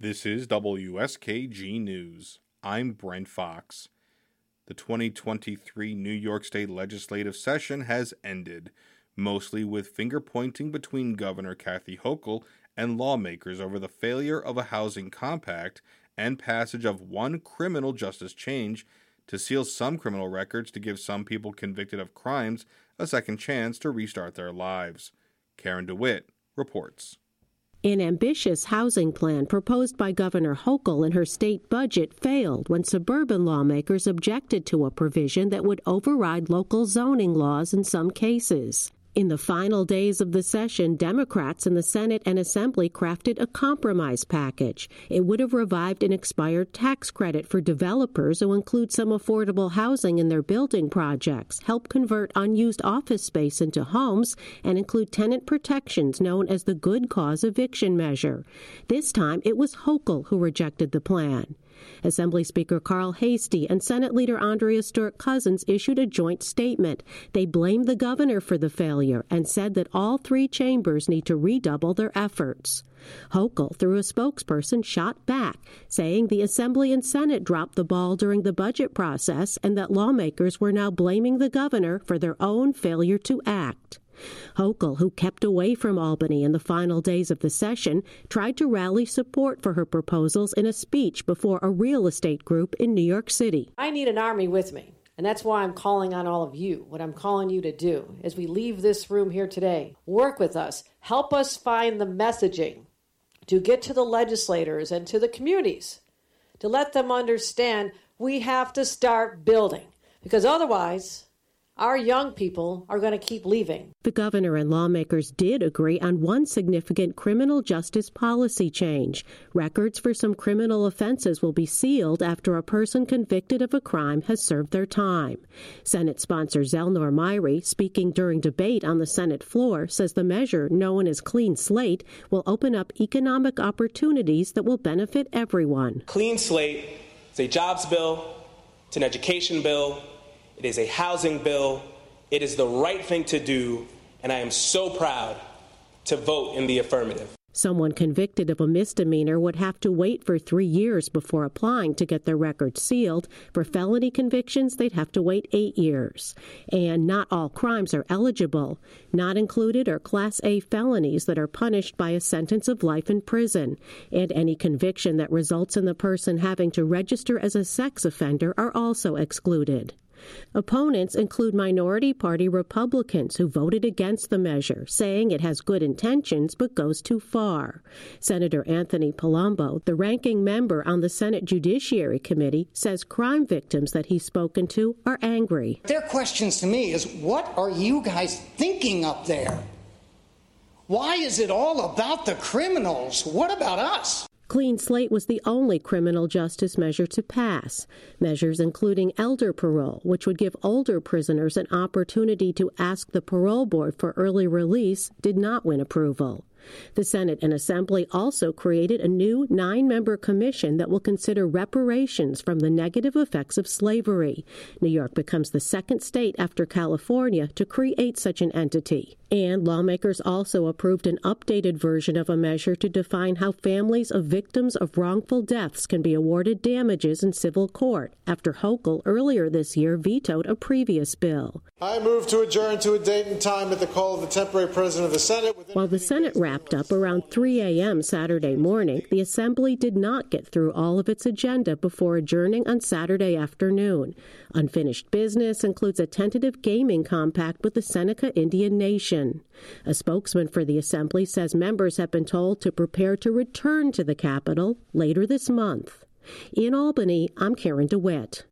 This is WSKG News. I'm Brent Fox. The 2023 New York State legislative session has ended, mostly with finger pointing between Governor Kathy Hochul and lawmakers over the failure of a housing compact and passage of one criminal justice change to seal some criminal records to give some people convicted of crimes a second chance to restart their lives. Karen DeWitt reports. An ambitious housing plan proposed by Governor Hochul in her state budget failed when suburban lawmakers objected to a provision that would override local zoning laws in some cases. In the final days of the session, Democrats in the Senate and Assembly crafted a compromise package. It would have revived an expired tax credit for developers who include some affordable housing in their building projects, help convert unused office space into homes, and include tenant protections known as the good cause eviction measure. This time, it was Hochul who rejected the plan. Assembly Speaker Carl Heastie and Senate Leader Andrea Stewart Cousins issued a joint statement. They blamed the governor for the failure and said that all three chambers need to redouble their efforts. Hochul, through a spokesperson, shot back, saying the Assembly and Senate dropped the ball during the budget process and that lawmakers were now blaming the governor for their own failure to act. Hochul, who kept away from Albany in the final days of the session, tried to rally support for her proposals in a speech before a real estate group in New York City. I need an army with me. And that's why I'm calling on all of you. What I'm calling you to do as we leave this room here today, work with us, help us find the messaging to get to the legislators and to the communities to let them understand we have to start building. Because otherwise, our young people are going to keep leaving. The governor and lawmakers did agree on one significant criminal justice policy change. Records for some criminal offenses will be sealed after a person convicted of a crime has served their time. Senate sponsor Zellnor Myrie, speaking during debate on the Senate floor, says the measure, known as Clean Slate, will open up economic opportunities that will benefit everyone. Clean Slate is a jobs bill, it's an education bill, it is a housing bill. It is the right thing to do, and I am so proud to vote in the affirmative. Someone convicted of a misdemeanor would have to wait for three years before applying to get their record sealed. For felony convictions, they'd have to wait eight years. And not all crimes are eligible. Not included are Class A felonies that are punished by a sentence of life in prison. And any conviction that results in the person having to register as a sex offender are also excluded. Opponents include minority party Republicans who voted against the measure, saying it has good intentions but goes too far. Senator Anthony Palumbo, the ranking member on the Senate Judiciary Committee, says crime victims that he's spoken to are angry. Their questions to me is what are you guys thinking up there? Why is it all about the criminals? What about us? Clean Slate was the only criminal justice measure to pass. Measures including elder parole, which would give older prisoners an opportunity to ask the parole board for early release, did not win approval. The Senate and Assembly also created a new nine member commission that will consider reparations from the negative effects of slavery. New York becomes the second state after California to create such an entity. And lawmakers also approved an updated version of a measure to define how families of victims of wrongful deaths can be awarded damages in civil court after Hochul earlier this year vetoed a previous bill. I move to adjourn to a date and time at the call of the temporary president of the Senate. While the Senate wrapped up around 3 a.m. Saturday morning, the Assembly did not get through all of its agenda before adjourning on Saturday afternoon. Unfinished business includes a tentative gaming compact with the Seneca Indian Nation. A spokesman for the Assembly says members have been told to prepare to return to the Capitol later this month. In Albany, I'm Karen DeWitt.